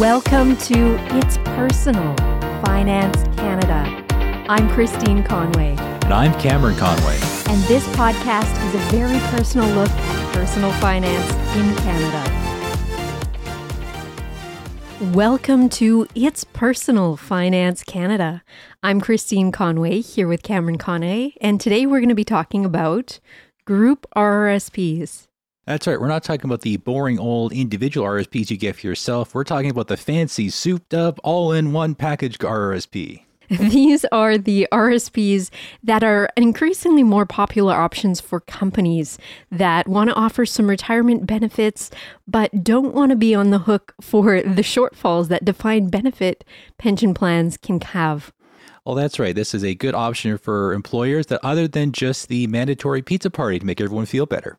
Welcome to It's Personal Finance Canada. I'm Christine Conway. And I'm Cameron Conway. And this podcast is a very personal look at personal finance in Canada. Welcome to It's Personal Finance Canada. I'm Christine Conway here with Cameron Conway, and today we're going to be talking about group RRSPs. That's right. We're not talking about the boring old individual RSPs you get for yourself. We're talking about the fancy, souped up, all in one package RSP. These are the RSPs that are increasingly more popular options for companies that want to offer some retirement benefits, but don't want to be on the hook for the shortfalls that defined benefit pension plans can have. Well, that's right. This is a good option for employers that other than just the mandatory pizza party to make everyone feel better.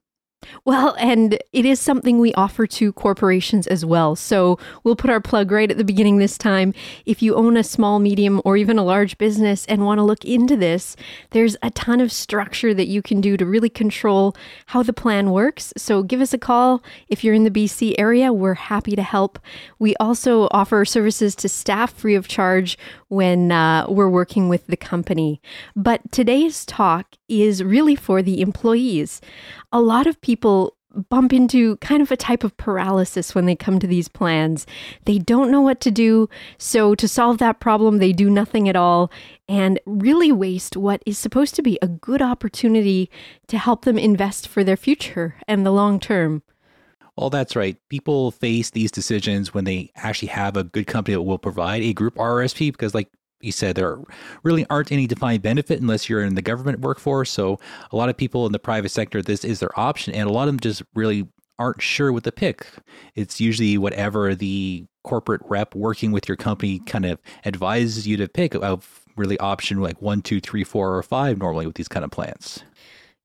Well, and it is something we offer to corporations as well. So we'll put our plug right at the beginning this time. If you own a small, medium, or even a large business and want to look into this, there's a ton of structure that you can do to really control how the plan works. So give us a call if you're in the BC area. We're happy to help. We also offer services to staff free of charge when uh, we're working with the company. But today's talk is really for the employees. A lot of people bump into kind of a type of paralysis when they come to these plans. They don't know what to do. So, to solve that problem, they do nothing at all and really waste what is supposed to be a good opportunity to help them invest for their future and the long term. Well, that's right. People face these decisions when they actually have a good company that will provide a group RRSP because, like you said, there really aren't any defined benefit unless you're in the government workforce. So, a lot of people in the private sector, this is their option, and a lot of them just really aren't sure what to pick. It's usually whatever the corporate rep working with your company kind of advises you to pick of really option like one, two, three, four, or five normally with these kind of plans.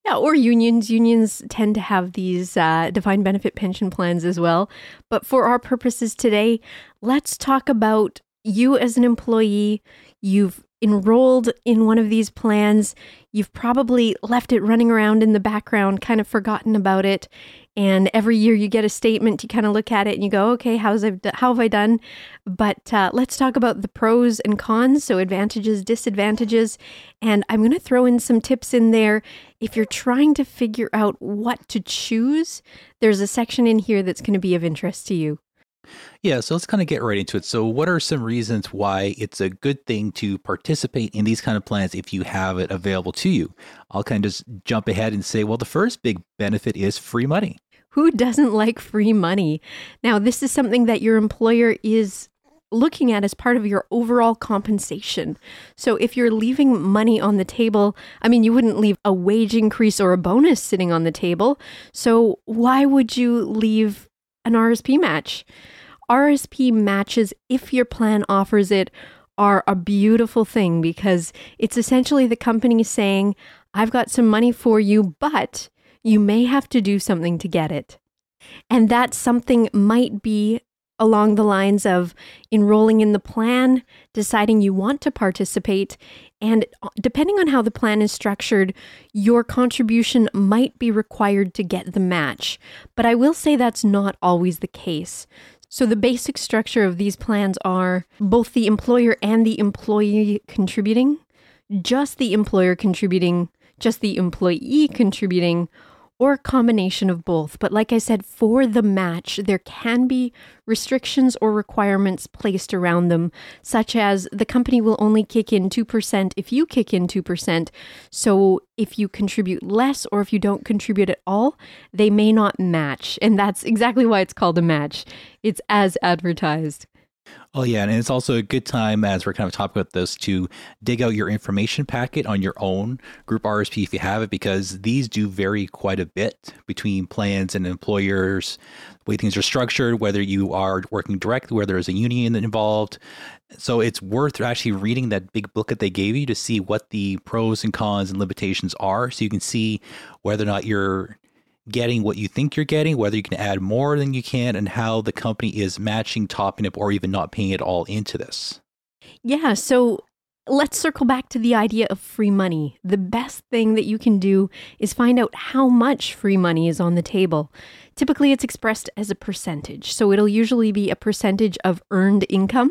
Yeah, or unions. Unions tend to have these uh, defined benefit pension plans as well. But for our purposes today, let's talk about you as an employee. You've enrolled in one of these plans. You've probably left it running around in the background, kind of forgotten about it. And every year you get a statement, you kind of look at it and you go, okay, how's I, how have I done? But uh, let's talk about the pros and cons, so advantages, disadvantages. And I'm going to throw in some tips in there. If you're trying to figure out what to choose, there's a section in here that's going to be of interest to you. Yeah, so let's kind of get right into it. So, what are some reasons why it's a good thing to participate in these kind of plans if you have it available to you? I'll kind of just jump ahead and say, well, the first big benefit is free money. Who doesn't like free money? Now, this is something that your employer is looking at as part of your overall compensation. So if you're leaving money on the table, I mean, you wouldn't leave a wage increase or a bonus sitting on the table. So why would you leave an RSP match? RSP matches, if your plan offers it, are a beautiful thing because it's essentially the company saying, I've got some money for you, but you may have to do something to get it. And that something might be along the lines of enrolling in the plan, deciding you want to participate, and depending on how the plan is structured, your contribution might be required to get the match. But I will say that's not always the case. So, the basic structure of these plans are both the employer and the employee contributing. just the employer contributing, just the employee contributing, or a combination of both. But like I said, for the match, there can be restrictions or requirements placed around them, such as the company will only kick in 2% if you kick in 2%. So if you contribute less or if you don't contribute at all, they may not match. And that's exactly why it's called a match. It's as advertised. Oh, yeah. And it's also a good time, as we're kind of talking about this, to dig out your information packet on your own group RSP if you have it, because these do vary quite a bit between plans and employers, the way things are structured, whether you are working directly, whether there's a union involved. So it's worth actually reading that big book that they gave you to see what the pros and cons and limitations are so you can see whether or not you're getting what you think you're getting, whether you can add more than you can, and how the company is matching, topping up, or even not paying it all into this. Yeah. So let's circle back to the idea of free money. The best thing that you can do is find out how much free money is on the table. Typically, it's expressed as a percentage. So it'll usually be a percentage of earned income.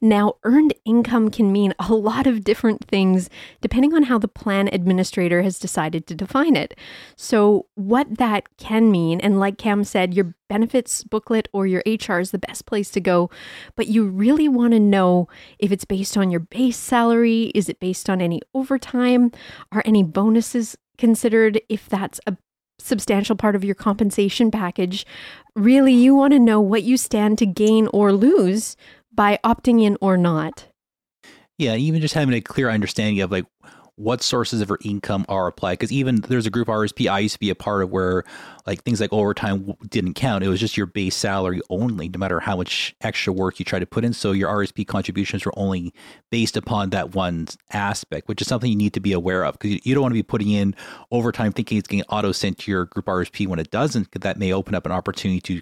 Now, earned income can mean a lot of different things depending on how the plan administrator has decided to define it. So, what that can mean, and like Cam said, your benefits booklet or your HR is the best place to go, but you really want to know if it's based on your base salary, is it based on any overtime, are any bonuses considered if that's a substantial part of your compensation package, really you want to know what you stand to gain or lose by opting in or not. Yeah, even just having a clear understanding of like what sources of her income are applied. Because even there's a group RSP I used to be a part of where like things like overtime didn't count. It was just your base salary only, no matter how much extra work you try to put in. So your RSP contributions were only based upon that one aspect, which is something you need to be aware of because you don't want to be putting in overtime thinking it's getting auto sent to your group RSP when it doesn't. Because that may open up an opportunity to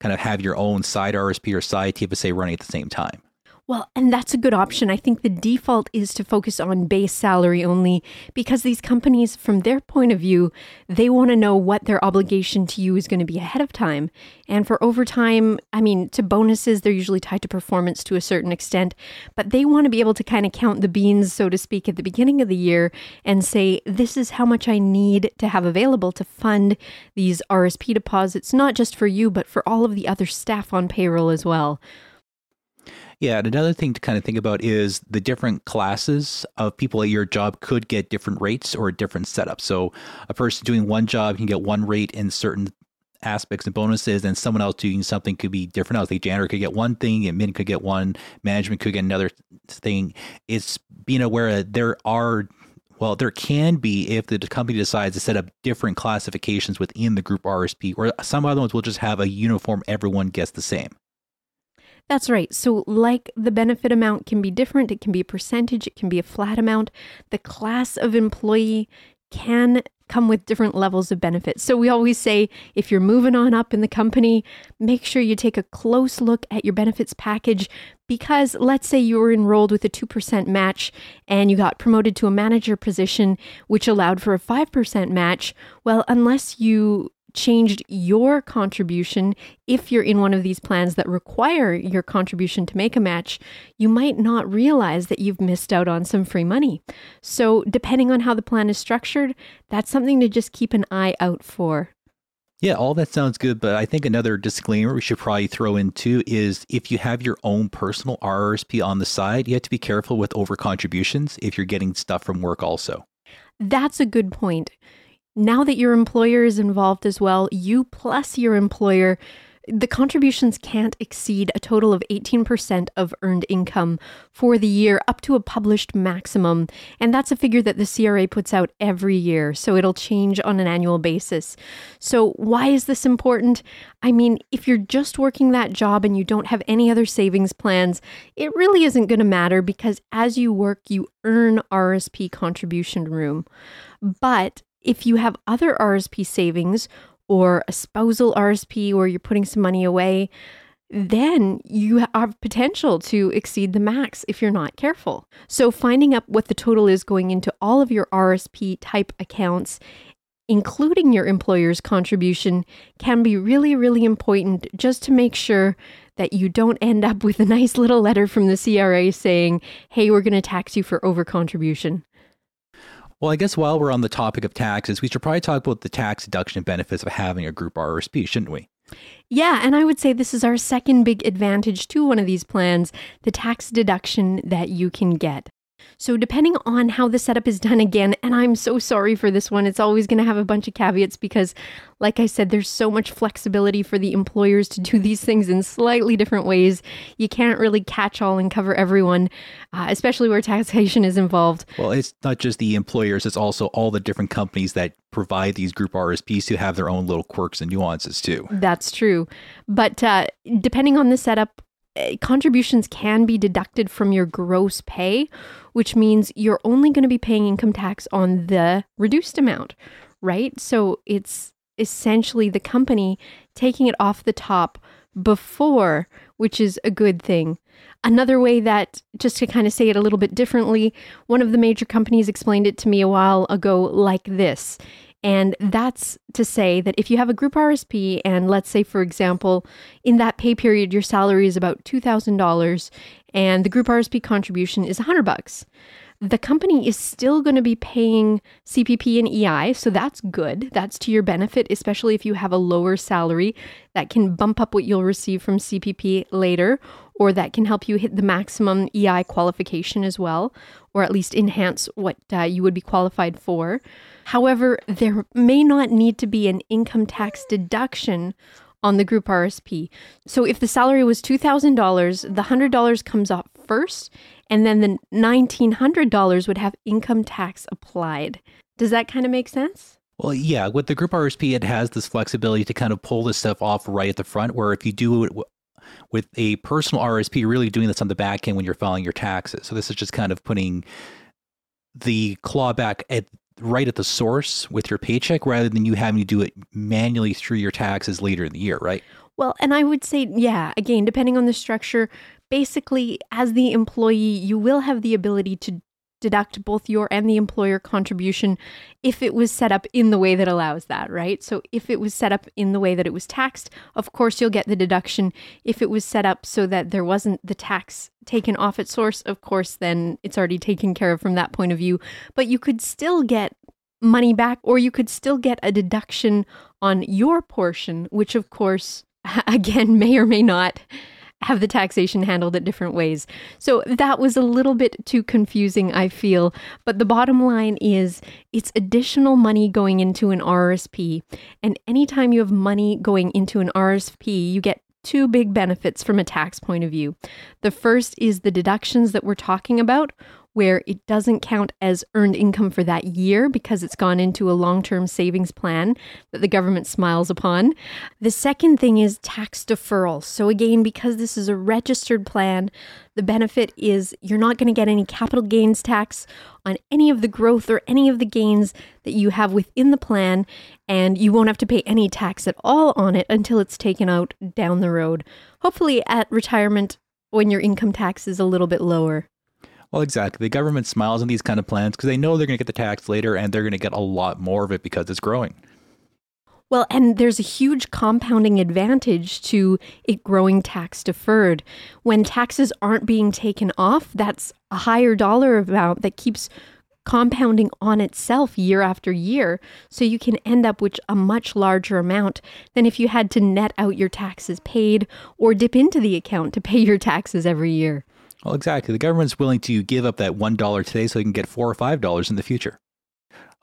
kind of have your own side RSP or side TFSA running at the same time. Well, and that's a good option. I think the default is to focus on base salary only because these companies, from their point of view, they want to know what their obligation to you is going to be ahead of time. And for overtime, I mean, to bonuses, they're usually tied to performance to a certain extent, but they want to be able to kind of count the beans, so to speak, at the beginning of the year and say, this is how much I need to have available to fund these RSP deposits, not just for you, but for all of the other staff on payroll as well. Yeah, and another thing to kind of think about is the different classes of people at your job could get different rates or different setups. So a person doing one job can get one rate in certain aspects and bonuses, and someone else doing something could be different. I think janitor could get one thing, and admin could get one, management could get another thing. It's being aware that there are well, there can be if the company decides to set up different classifications within the group RSP, or some other ones will just have a uniform, everyone gets the same. That's right. So, like the benefit amount can be different, it can be a percentage, it can be a flat amount. The class of employee can come with different levels of benefits. So, we always say if you're moving on up in the company, make sure you take a close look at your benefits package because let's say you were enrolled with a 2% match and you got promoted to a manager position, which allowed for a 5% match. Well, unless you changed your contribution, if you're in one of these plans that require your contribution to make a match, you might not realize that you've missed out on some free money. So, depending on how the plan is structured, that's something to just keep an eye out for. Yeah, all that sounds good, but I think another disclaimer we should probably throw in too is if you have your own personal RRSP on the side, you have to be careful with over contributions if you're getting stuff from work also. That's a good point. Now that your employer is involved as well, you plus your employer, the contributions can't exceed a total of 18% of earned income for the year up to a published maximum. And that's a figure that the CRA puts out every year, so it'll change on an annual basis. So, why is this important? I mean, if you're just working that job and you don't have any other savings plans, it really isn't going to matter because as you work, you earn RSP contribution room. But if you have other RSP savings or a spousal RSP where you're putting some money away, then you have potential to exceed the max if you're not careful. So, finding out what the total is going into all of your RSP type accounts, including your employer's contribution, can be really, really important just to make sure that you don't end up with a nice little letter from the CRA saying, hey, we're going to tax you for over contribution. Well, I guess while we're on the topic of taxes, we should probably talk about the tax deduction benefits of having a group RRSP, shouldn't we? Yeah, and I would say this is our second big advantage to one of these plans the tax deduction that you can get. So, depending on how the setup is done again, and I'm so sorry for this one, it's always going to have a bunch of caveats because, like I said, there's so much flexibility for the employers to do these things in slightly different ways. You can't really catch all and cover everyone, uh, especially where taxation is involved. Well, it's not just the employers, it's also all the different companies that provide these group RSPs who have their own little quirks and nuances too. That's true. But uh, depending on the setup, contributions can be deducted from your gross pay which means you're only going to be paying income tax on the reduced amount, right? So it's essentially the company taking it off the top before, which is a good thing. Another way that, just to kind of say it a little bit differently, one of the major companies explained it to me a while ago like this and that's to say that if you have a group RSP, and let's say, for example, in that pay period, your salary is about $2,000 and the group RSP contribution is 100 bucks. The company is still going to be paying CPP and EI, so that's good. That's to your benefit, especially if you have a lower salary that can bump up what you'll receive from CPP later, or that can help you hit the maximum EI qualification as well, or at least enhance what uh, you would be qualified for. However, there may not need to be an income tax deduction on the group RSP. So if the salary was $2,000, the $100 comes off first, and then the $1,900 would have income tax applied. Does that kind of make sense? Well, yeah, with the group RSP, it has this flexibility to kind of pull this stuff off right at the front, where if you do it with a personal RSP, you're really doing this on the back end when you're filing your taxes. So this is just kind of putting the clawback at right at the source with your paycheck rather than you having to do it manually through your taxes later in the year, right? Well, and I would say, yeah, again, depending on the structure, basically, as the employee, you will have the ability to deduct both your and the employer contribution if it was set up in the way that allows that, right? So if it was set up in the way that it was taxed, of course you'll get the deduction. If it was set up so that there wasn't the tax taken off at source, of course then it's already taken care of from that point of view, but you could still get money back or you could still get a deduction on your portion, which of course again may or may not have the taxation handled at different ways. So that was a little bit too confusing, I feel. But the bottom line is it's additional money going into an RSP. And anytime you have money going into an RSP, you get two big benefits from a tax point of view. The first is the deductions that we're talking about, where it doesn't count as earned income for that year because it's gone into a long term savings plan that the government smiles upon. The second thing is tax deferral. So, again, because this is a registered plan, the benefit is you're not going to get any capital gains tax on any of the growth or any of the gains that you have within the plan, and you won't have to pay any tax at all on it until it's taken out down the road. Hopefully, at retirement, when your income tax is a little bit lower. Well, exactly. The government smiles on these kind of plans because they know they're going to get the tax later and they're going to get a lot more of it because it's growing. Well, and there's a huge compounding advantage to it growing tax deferred. When taxes aren't being taken off, that's a higher dollar amount that keeps compounding on itself year after year. So you can end up with a much larger amount than if you had to net out your taxes paid or dip into the account to pay your taxes every year. Well, exactly. The government's willing to give up that $1 today so they can get 4 or $5 in the future.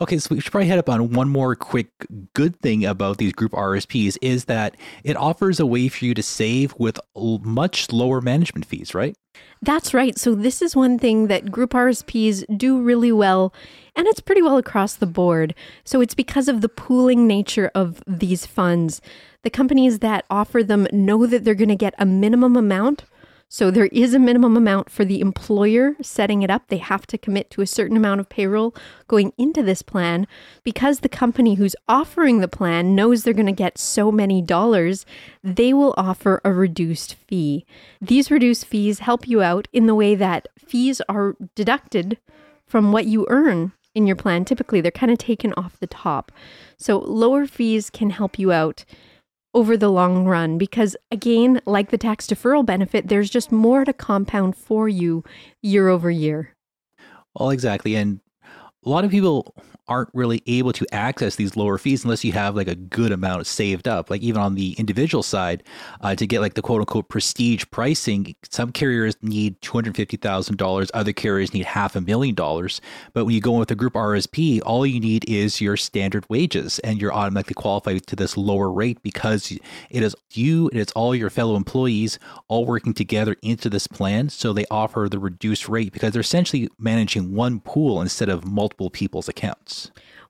Okay, so we should probably head up on one more quick good thing about these group RSPs is that it offers a way for you to save with much lower management fees, right? That's right. So, this is one thing that group RSPs do really well, and it's pretty well across the board. So, it's because of the pooling nature of these funds. The companies that offer them know that they're going to get a minimum amount so there is a minimum amount for the employer setting it up. They have to commit to a certain amount of payroll going into this plan because the company who's offering the plan knows they're going to get so many dollars, they will offer a reduced fee. These reduced fees help you out in the way that fees are deducted from what you earn in your plan. Typically, they're kind of taken off the top. So lower fees can help you out over the long run because again like the tax deferral benefit there's just more to compound for you year over year. Well exactly and a lot of people aren't really able to access these lower fees unless you have like a good amount saved up. Like even on the individual side, uh, to get like the quote unquote prestige pricing, some carriers need two hundred fifty thousand dollars, other carriers need half a million dollars. But when you go in with a group RSP, all you need is your standard wages, and you're automatically qualified to this lower rate because it is you and it's all your fellow employees all working together into this plan. So they offer the reduced rate because they're essentially managing one pool instead of multiple people's accounts.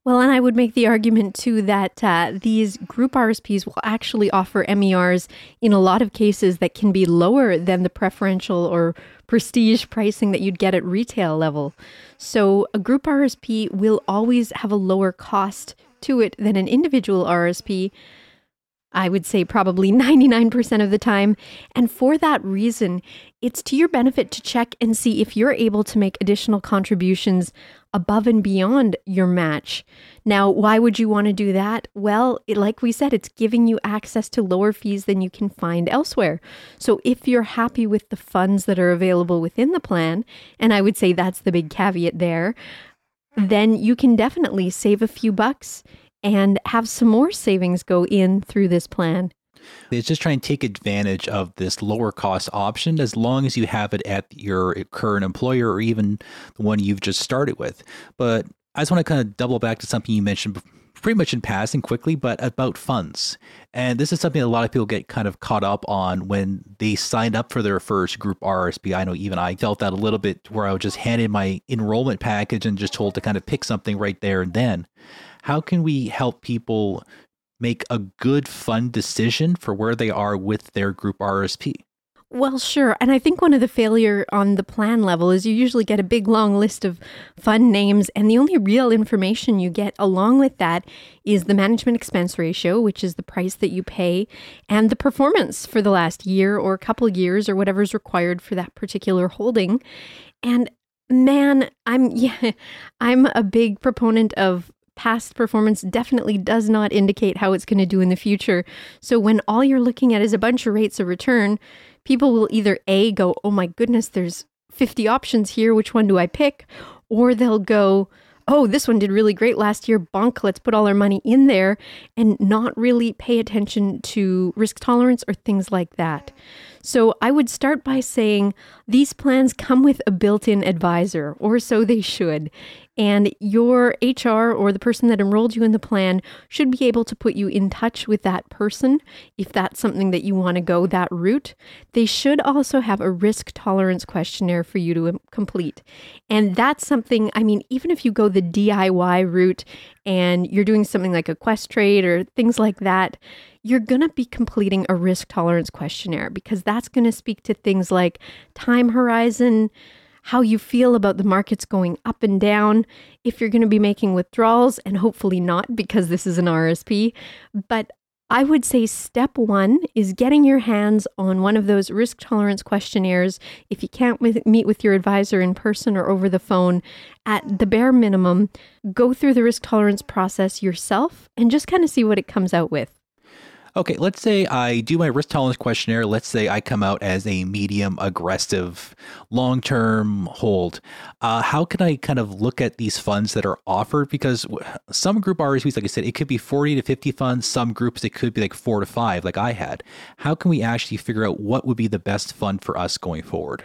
Well, and I would make the argument too that uh, these group RSPs will actually offer MERs in a lot of cases that can be lower than the preferential or prestige pricing that you'd get at retail level. So a group RSP will always have a lower cost to it than an individual RSP. I would say probably 99% of the time. And for that reason, it's to your benefit to check and see if you're able to make additional contributions above and beyond your match. Now, why would you want to do that? Well, it, like we said, it's giving you access to lower fees than you can find elsewhere. So, if you're happy with the funds that are available within the plan, and I would say that's the big caveat there, then you can definitely save a few bucks and have some more savings go in through this plan. It's just trying to take advantage of this lower cost option as long as you have it at your current employer or even the one you've just started with. But I just want to kind of double back to something you mentioned pretty much in passing quickly, but about funds. And this is something a lot of people get kind of caught up on when they signed up for their first group RSP. I know even I felt that a little bit where I was just handed my enrollment package and just told to kind of pick something right there and then. How can we help people make a good, fund decision for where they are with their group RSP. Well, sure. And I think one of the failure on the plan level is you usually get a big long list of fund names, and the only real information you get along with that is the management expense ratio, which is the price that you pay, and the performance for the last year or couple years or whatever's required for that particular holding. And man, I'm yeah, I'm a big proponent of past performance definitely does not indicate how it's going to do in the future. So when all you're looking at is a bunch of rates of return, people will either A, go, oh my goodness, there's 50 options here. Which one do I pick? Or they'll go, oh, this one did really great last year. Bonk, let's put all our money in there and not really pay attention to risk tolerance or things like that. So I would start by saying these plans come with a built in advisor, or so they should. And your HR or the person that enrolled you in the plan should be able to put you in touch with that person if that's something that you want to go that route. They should also have a risk tolerance questionnaire for you to complete. And that's something, I mean, even if you go the DIY route and you're doing something like a Questrade or things like that, you're going to be completing a risk tolerance questionnaire because that's going to speak to things like time horizon how you feel about the markets going up and down, if you're going to be making withdrawals, and hopefully not because this is an RSP. But I would say step one is getting your hands on one of those risk tolerance questionnaires. If you can't meet with your advisor in person or over the phone, at the bare minimum, go through the risk tolerance process yourself and just kind of see what it comes out with. Okay, let's say I do my risk tolerance questionnaire. Let's say I come out as a medium aggressive long term hold. Uh, how can I kind of look at these funds that are offered? Because some group RSPs, like I said, it could be 40 to 50 funds. Some groups, it could be like four to five, like I had. How can we actually figure out what would be the best fund for us going forward?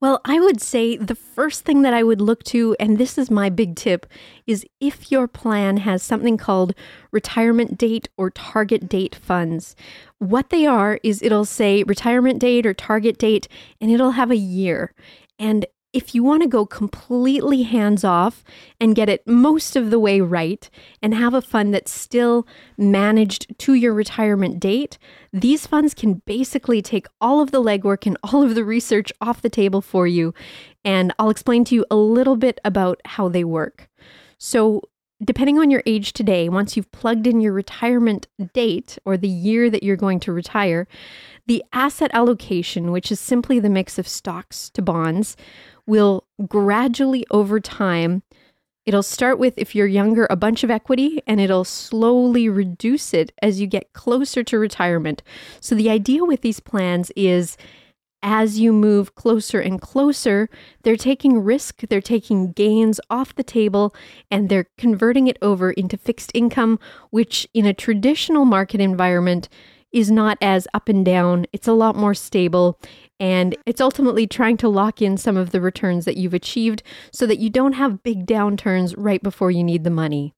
Well, I would say the first thing that I would look to, and this is my big tip, is if your plan has something called retirement date or target date funds. What they are is it'll say retirement date or target date, and it'll have a year. And if you want to go completely hands off and get it most of the way right and have a fund that's still managed to your retirement date, these funds can basically take all of the legwork and all of the research off the table for you. And I'll explain to you a little bit about how they work. So, depending on your age today, once you've plugged in your retirement date or the year that you're going to retire, the asset allocation, which is simply the mix of stocks to bonds, will gradually over time It'll start with, if you're younger, a bunch of equity, and it'll slowly reduce it as you get closer to retirement. So, the idea with these plans is as you move closer and closer, they're taking risk, they're taking gains off the table, and they're converting it over into fixed income, which in a traditional market environment is not as up and down. It's a lot more stable. And it's ultimately trying to lock in some of the returns that you've achieved so that you don't have big downturns right before you need the money.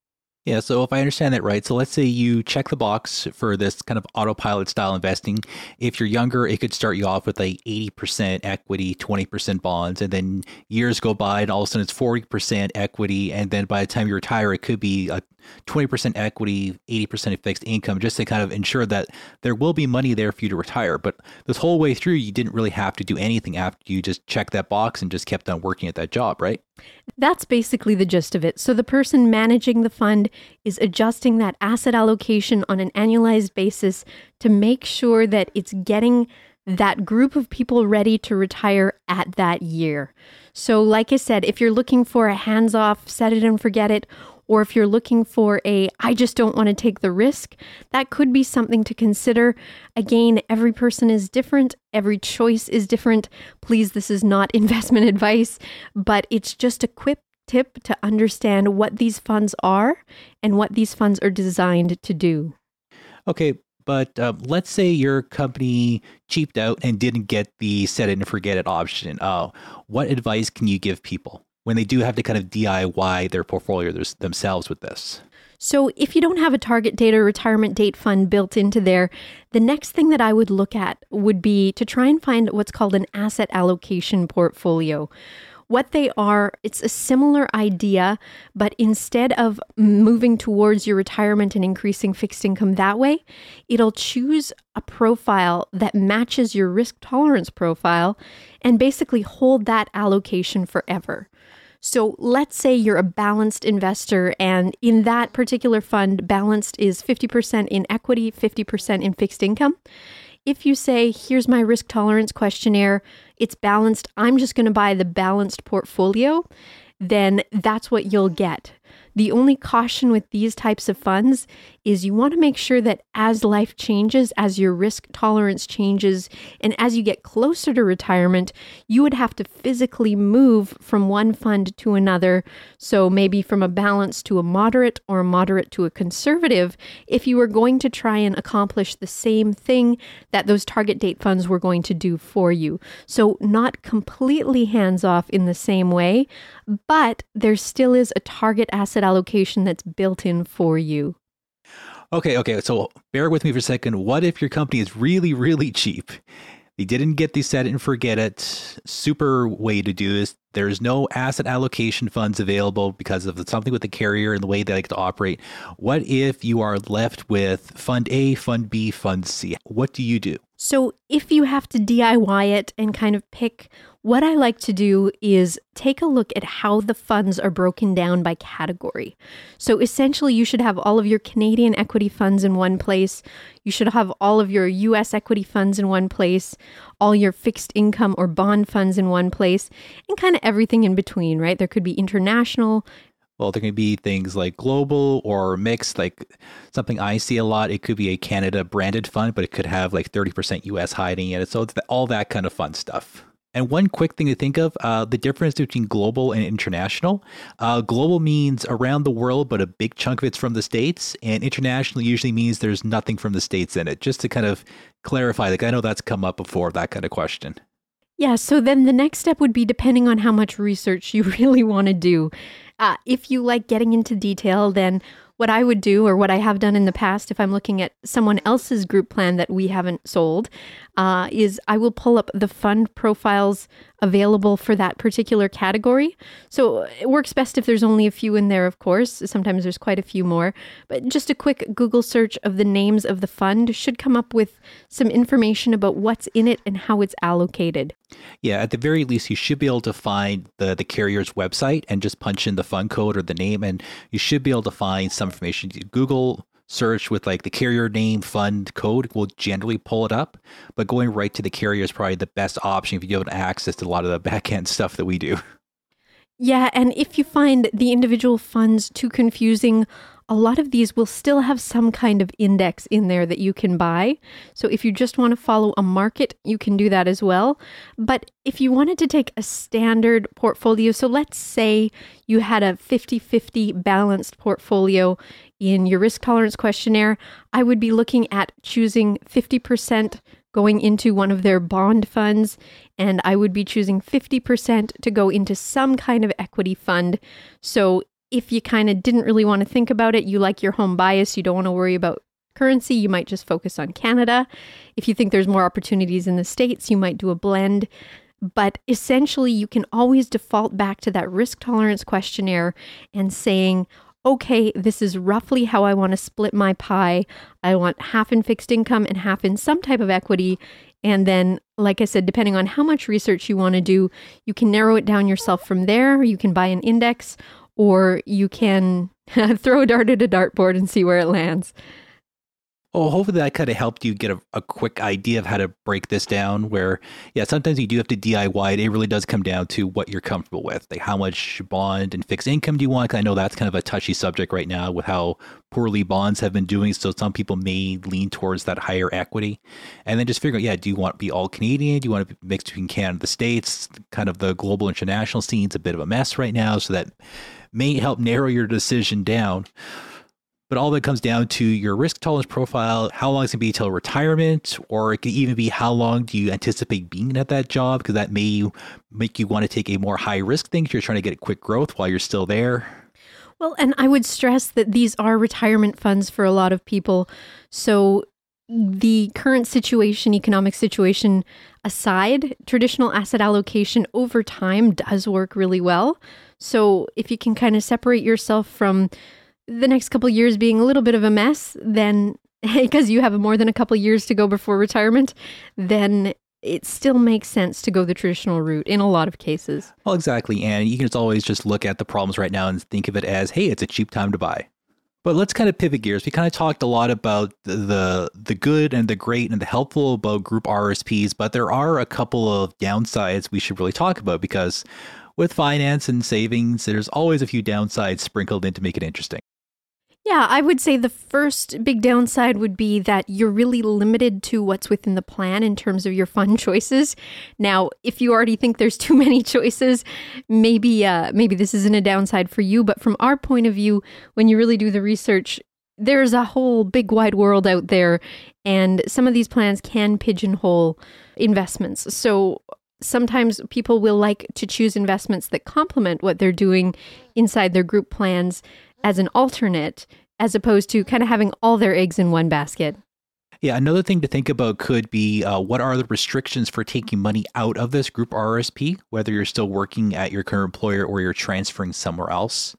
Yeah, so if I understand that right, so let's say you check the box for this kind of autopilot style investing. If you're younger, it could start you off with like 80% equity, 20% bonds, and then years go by and all of a sudden it's 40% equity. And then by the time you retire, it could be a 20% equity, 80% of fixed income, just to kind of ensure that there will be money there for you to retire. But this whole way through, you didn't really have to do anything after you just checked that box and just kept on working at that job, right? That's basically the gist of it. So the person managing the fund is adjusting that asset allocation on an annualized basis to make sure that it's getting that group of people ready to retire at that year. So, like I said, if you're looking for a hands off, set it and forget it, or if you're looking for a, I just don't want to take the risk, that could be something to consider. Again, every person is different, every choice is different. Please, this is not investment advice, but it's just a quick tip to understand what these funds are and what these funds are designed to do. Okay, but uh, let's say your company cheaped out and didn't get the set it and forget it option. Uh, what advice can you give people? When they do have to kind of DIY their portfolio themselves with this? So, if you don't have a target date or retirement date fund built into there, the next thing that I would look at would be to try and find what's called an asset allocation portfolio. What they are, it's a similar idea, but instead of moving towards your retirement and increasing fixed income that way, it'll choose a profile that matches your risk tolerance profile and basically hold that allocation forever. So let's say you're a balanced investor, and in that particular fund, balanced is 50% in equity, 50% in fixed income. If you say, here's my risk tolerance questionnaire, it's balanced, I'm just going to buy the balanced portfolio, then that's what you'll get. The only caution with these types of funds is you want to make sure that as life changes, as your risk tolerance changes, and as you get closer to retirement, you would have to physically move from one fund to another. So maybe from a balance to a moderate or a moderate to a conservative, if you were going to try and accomplish the same thing that those target date funds were going to do for you. So not completely hands off in the same way, but there still is a target asset allocation that's built in for you. Okay, okay. So bear with me for a second. What if your company is really, really cheap? They didn't get the set and forget it super way to do this. There's no asset allocation funds available because of something with the carrier and the way they like to operate. What if you are left with Fund A, Fund B, Fund C? What do you do? So, if you have to DIY it and kind of pick what I like to do is take a look at how the funds are broken down by category. So essentially, you should have all of your Canadian equity funds in one place. You should have all of your US equity funds in one place, all your fixed income or bond funds in one place, and kind of everything in between, right? There could be international, well, there can be things like global or mixed, like something I see a lot. It could be a Canada branded fund, but it could have like 30% US hiding in it. So it's all that kind of fun stuff. And one quick thing to think of uh, the difference between global and international. Uh, global means around the world, but a big chunk of it's from the States. And international usually means there's nothing from the States in it, just to kind of clarify. Like, I know that's come up before, that kind of question. Yeah, so then the next step would be depending on how much research you really want to do. Uh, if you like getting into detail, then what I would do, or what I have done in the past, if I'm looking at someone else's group plan that we haven't sold, uh, is I will pull up the fund profiles available for that particular category. So it works best if there's only a few in there, of course. Sometimes there's quite a few more. But just a quick Google search of the names of the fund should come up with some information about what's in it and how it's allocated. Yeah, at the very least, you should be able to find the, the carrier's website and just punch in the fund code or the name, and you should be able to find some information. Google search with like the carrier name fund code will generally pull it up but going right to the carrier is probably the best option if you don't have access to a lot of the back end stuff that we do yeah and if you find the individual funds too confusing a lot of these will still have some kind of index in there that you can buy. So if you just want to follow a market, you can do that as well. But if you wanted to take a standard portfolio, so let's say you had a 50 50 balanced portfolio in your risk tolerance questionnaire, I would be looking at choosing 50% going into one of their bond funds, and I would be choosing 50% to go into some kind of equity fund. So if you kind of didn't really want to think about it, you like your home bias, you don't want to worry about currency, you might just focus on Canada. If you think there's more opportunities in the States, you might do a blend. But essentially, you can always default back to that risk tolerance questionnaire and saying, okay, this is roughly how I want to split my pie. I want half in fixed income and half in some type of equity. And then, like I said, depending on how much research you want to do, you can narrow it down yourself from there. You can buy an index or you can throw a dart at a dartboard and see where it lands. Well, hopefully that kind of helped you get a, a, quick idea of how to break this down. Where, yeah, sometimes you do have to DIY it. It really does come down to what you're comfortable with. Like, how much bond and fixed income do you want? Cause I know that's kind of a touchy subject right now with how poorly bonds have been doing. So some people may lean towards that higher equity. And then just figure out, yeah, do you want to be all Canadian? Do you want to mix between Canada and the States? Kind of the global international scene's a bit of a mess right now. So that may help narrow your decision down. But all that comes down to your risk tolerance profile, how long it's going to be till retirement, or it could even be how long do you anticipate being at that job, because that may make you want to take a more high risk thing if you're trying to get a quick growth while you're still there. Well, and I would stress that these are retirement funds for a lot of people. So the current situation, economic situation aside, traditional asset allocation over time does work really well. So if you can kind of separate yourself from the next couple years being a little bit of a mess, then because you have more than a couple years to go before retirement, then it still makes sense to go the traditional route in a lot of cases. Well, exactly. And you can just always just look at the problems right now and think of it as, hey, it's a cheap time to buy. But let's kind of pivot gears. We kind of talked a lot about the, the good and the great and the helpful about group RSPs, but there are a couple of downsides we should really talk about because with finance and savings, there's always a few downsides sprinkled in to make it interesting. Yeah, I would say the first big downside would be that you're really limited to what's within the plan in terms of your fund choices. Now, if you already think there's too many choices, maybe uh, maybe this isn't a downside for you. But from our point of view, when you really do the research, there's a whole big wide world out there, and some of these plans can pigeonhole investments. So sometimes people will like to choose investments that complement what they're doing inside their group plans as an alternate, as opposed to kind of having all their eggs in one basket. Yeah, another thing to think about could be uh, what are the restrictions for taking money out of this group RSP, whether you're still working at your current employer or you're transferring somewhere else?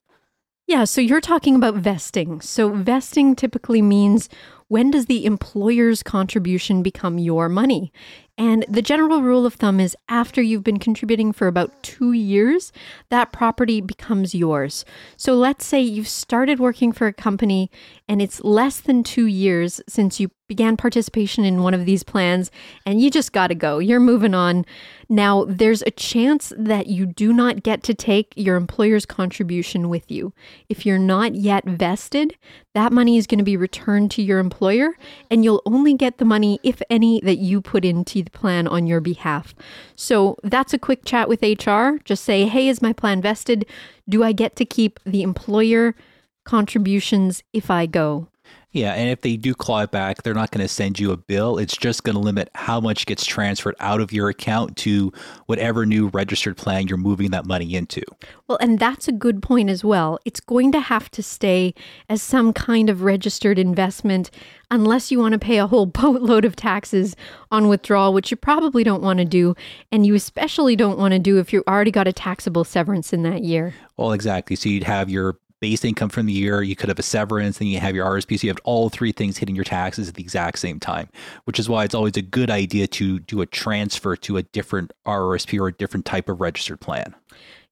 Yeah, so you're talking about vesting. So, vesting typically means when does the employer's contribution become your money? And the general rule of thumb is after you've been contributing for about two years, that property becomes yours. So let's say you've started working for a company and it's less than two years since you began participation in one of these plans and you just got to go. You're moving on. Now, there's a chance that you do not get to take your employer's contribution with you. If you're not yet vested, that money is going to be returned to your employer and you'll only get the money, if any, that you put into the plan on your behalf. So that's a quick chat with HR. Just say, hey, is my plan vested? Do I get to keep the employer contributions if I go? Yeah, and if they do claw it back, they're not going to send you a bill. It's just going to limit how much gets transferred out of your account to whatever new registered plan you're moving that money into. Well, and that's a good point as well. It's going to have to stay as some kind of registered investment unless you want to pay a whole boatload of taxes on withdrawal, which you probably don't want to do. And you especially don't want to do if you already got a taxable severance in that year. Well, exactly. So you'd have your base income from the year, you could have a severance, then you have your RSP. So you have all three things hitting your taxes at the exact same time, which is why it's always a good idea to do a transfer to a different RSP or a different type of registered plan.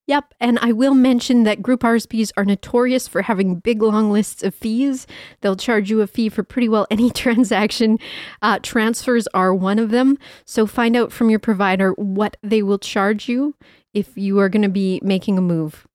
Yep, and I will mention that group RSPs are notorious for having big long lists of fees. They'll charge you a fee for pretty well any transaction. Uh, transfers are one of them. So find out from your provider what they will charge you if you are going to be making a move.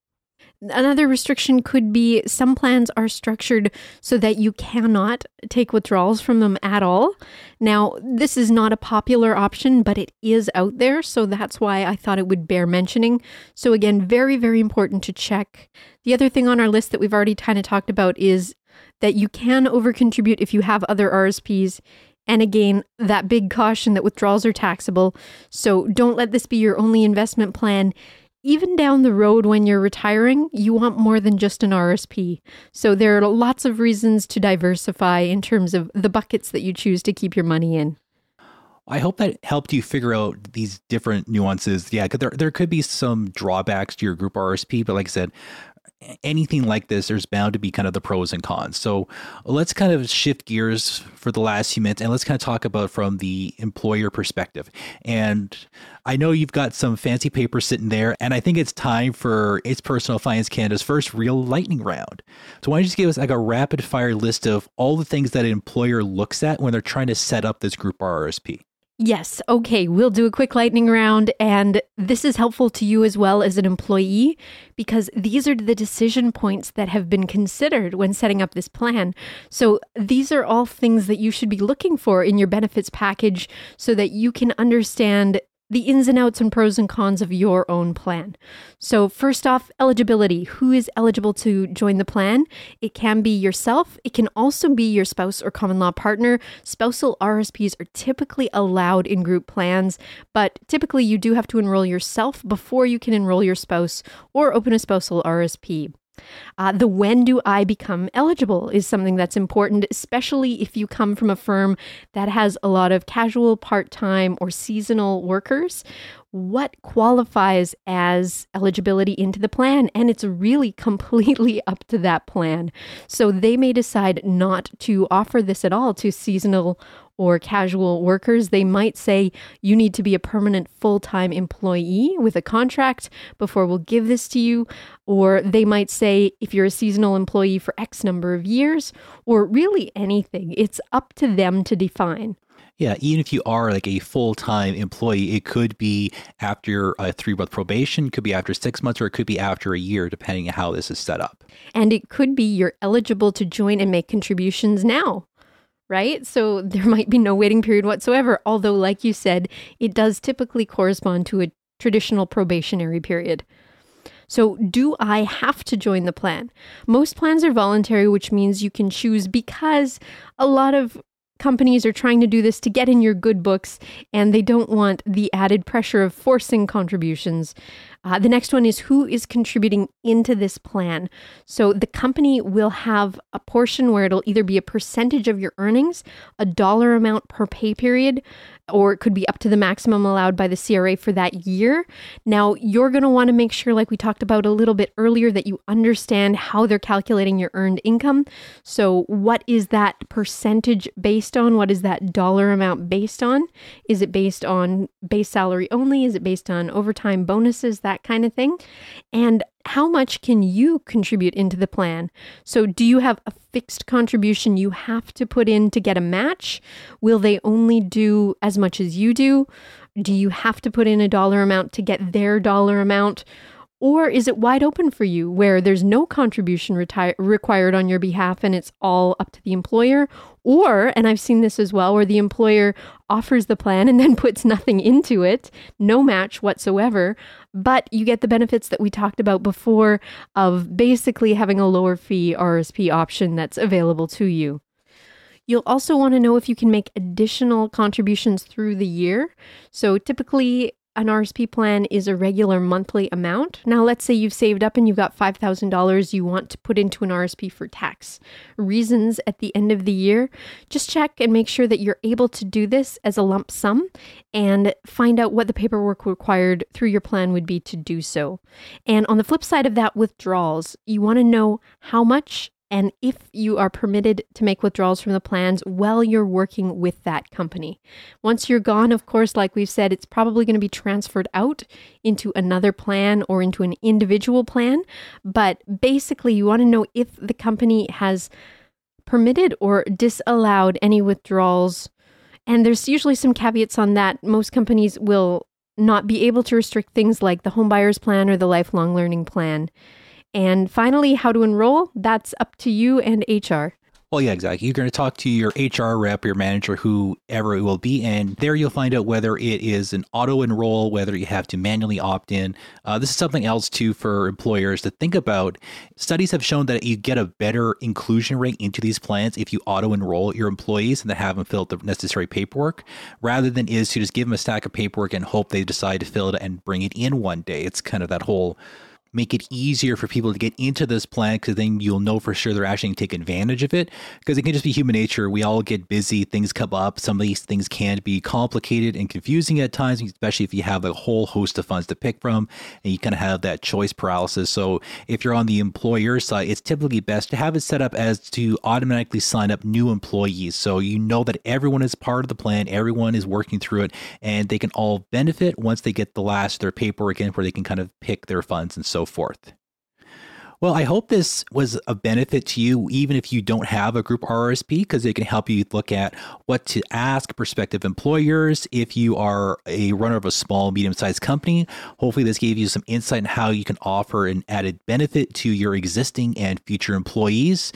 Another restriction could be some plans are structured so that you cannot take withdrawals from them at all. Now, this is not a popular option, but it is out there, so that's why I thought it would bear mentioning. So, again, very, very important to check. The other thing on our list that we've already kind of talked about is that you can overcontribute if you have other RSPs. And again, that big caution that withdrawals are taxable. So don't let this be your only investment plan even down the road when you're retiring, you want more than just an RSP. So there are lots of reasons to diversify in terms of the buckets that you choose to keep your money in. I hope that helped you figure out these different nuances. Yeah, there there could be some drawbacks to your group RSP, but like I said, anything like this, there's bound to be kind of the pros and cons. So let's kind of shift gears for the last few minutes and let's kind of talk about from the employer perspective. And I know you've got some fancy paper sitting there, and I think it's time for It's Personal Finance Canada's first real lightning round. So why don't you just give us like a rapid fire list of all the things that an employer looks at when they're trying to set up this group RRSP? Yes. Okay. We'll do a quick lightning round. And this is helpful to you as well as an employee because these are the decision points that have been considered when setting up this plan. So these are all things that you should be looking for in your benefits package so that you can understand the ins and outs and pros and cons of your own plan. So, first off, eligibility. Who is eligible to join the plan? It can be yourself, it can also be your spouse or common law partner. Spousal RSPs are typically allowed in group plans, but typically you do have to enroll yourself before you can enroll your spouse or open a spousal RSP. Uh, the when do I become eligible is something that's important, especially if you come from a firm that has a lot of casual, part time, or seasonal workers. What qualifies as eligibility into the plan? And it's really completely up to that plan. So they may decide not to offer this at all to seasonal or casual workers, they might say you need to be a permanent full time employee with a contract before we'll give this to you. Or they might say if you're a seasonal employee for X number of years, or really anything. It's up to them to define. Yeah, even if you are like a full time employee, it could be after a three month probation, could be after six months, or it could be after a year, depending on how this is set up. And it could be you're eligible to join and make contributions now right? So there might be no waiting period whatsoever. Although, like you said, it does typically correspond to a traditional probationary period. So, do I have to join the plan? Most plans are voluntary, which means you can choose because a lot of companies are trying to do this to get in your good books and they don't want the added pressure of forcing contributions. Uh, the next one is who is contributing into this plan. So the company will have a portion where it'll either be a percentage of your earnings, a dollar amount per pay period, or it could be up to the maximum allowed by the CRA for that year. Now, you're going to want to make sure, like we talked about a little bit earlier, that you understand how they're calculating your earned income. So, what is that percentage based on? What is that dollar amount based on? Is it based on base salary only? Is it based on overtime bonuses, that kind of thing? And how much can you contribute into the plan? So, do you have a fixed contribution you have to put in to get a match? Will they only do as much as you do? Do you have to put in a dollar amount to get their dollar amount? Or is it wide open for you where there's no contribution reti- required on your behalf and it's all up to the employer? Or, and I've seen this as well, where the employer offers the plan and then puts nothing into it, no match whatsoever, but you get the benefits that we talked about before of basically having a lower fee RSP option that's available to you. You'll also want to know if you can make additional contributions through the year. So typically, an RSP plan is a regular monthly amount. Now, let's say you've saved up and you've got $5,000 you want to put into an RSP for tax reasons at the end of the year. Just check and make sure that you're able to do this as a lump sum and find out what the paperwork required through your plan would be to do so. And on the flip side of that, withdrawals, you want to know how much and if you are permitted to make withdrawals from the plans while you're working with that company. Once you're gone, of course, like we've said, it's probably going to be transferred out into another plan or into an individual plan. But basically, you want to know if the company has permitted or disallowed any withdrawals. And there's usually some caveats on that. Most companies will not be able to restrict things like the home buyer's plan or the lifelong learning plan. And finally, how to enroll, that's up to you and HR. Well, yeah, exactly. You're going to talk to your HR rep, your manager, whoever it will be, and there you'll find out whether it is an auto enroll, whether you have to manually opt in. Uh, this is something else too for employers to think about. Studies have shown that you get a better inclusion rate into these plans if you auto enroll your employees and then have them fill out the necessary paperwork, rather than is to just give them a stack of paperwork and hope they decide to fill it and bring it in one day. It's kind of that whole make it easier for people to get into this plan because then you'll know for sure they're actually going to take advantage of it. Because it can just be human nature. We all get busy, things come up. Some of these things can be complicated and confusing at times, especially if you have a whole host of funds to pick from and you kind of have that choice paralysis. So if you're on the employer side, it's typically best to have it set up as to automatically sign up new employees. So you know that everyone is part of the plan, everyone is working through it, and they can all benefit once they get the last their paperwork in where they can kind of pick their funds and forth. Well, I hope this was a benefit to you, even if you don't have a group RRSP, because it can help you look at what to ask prospective employers if you are a runner of a small, medium sized company. Hopefully, this gave you some insight on how you can offer an added benefit to your existing and future employees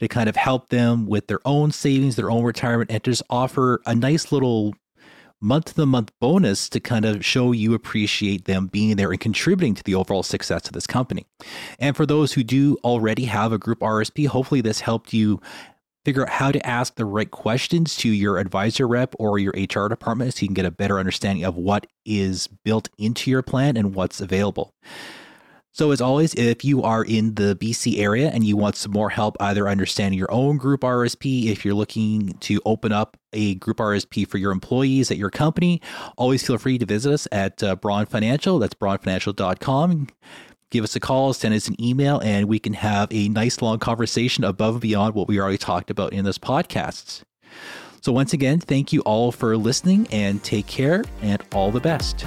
to kind of help them with their own savings, their own retirement, and just offer a nice little month to month bonus to kind of show you appreciate them being there and contributing to the overall success of this company. And for those who do already have a group RSP, hopefully this helped you figure out how to ask the right questions to your advisor rep or your HR department so you can get a better understanding of what is built into your plan and what's available. So, as always, if you are in the BC area and you want some more help either understanding your own group RSP, if you're looking to open up a group RSP for your employees at your company, always feel free to visit us at uh, Braun Financial. That's braunfinancial.com. Give us a call, send us an email, and we can have a nice long conversation above and beyond what we already talked about in this podcast. So, once again, thank you all for listening and take care and all the best.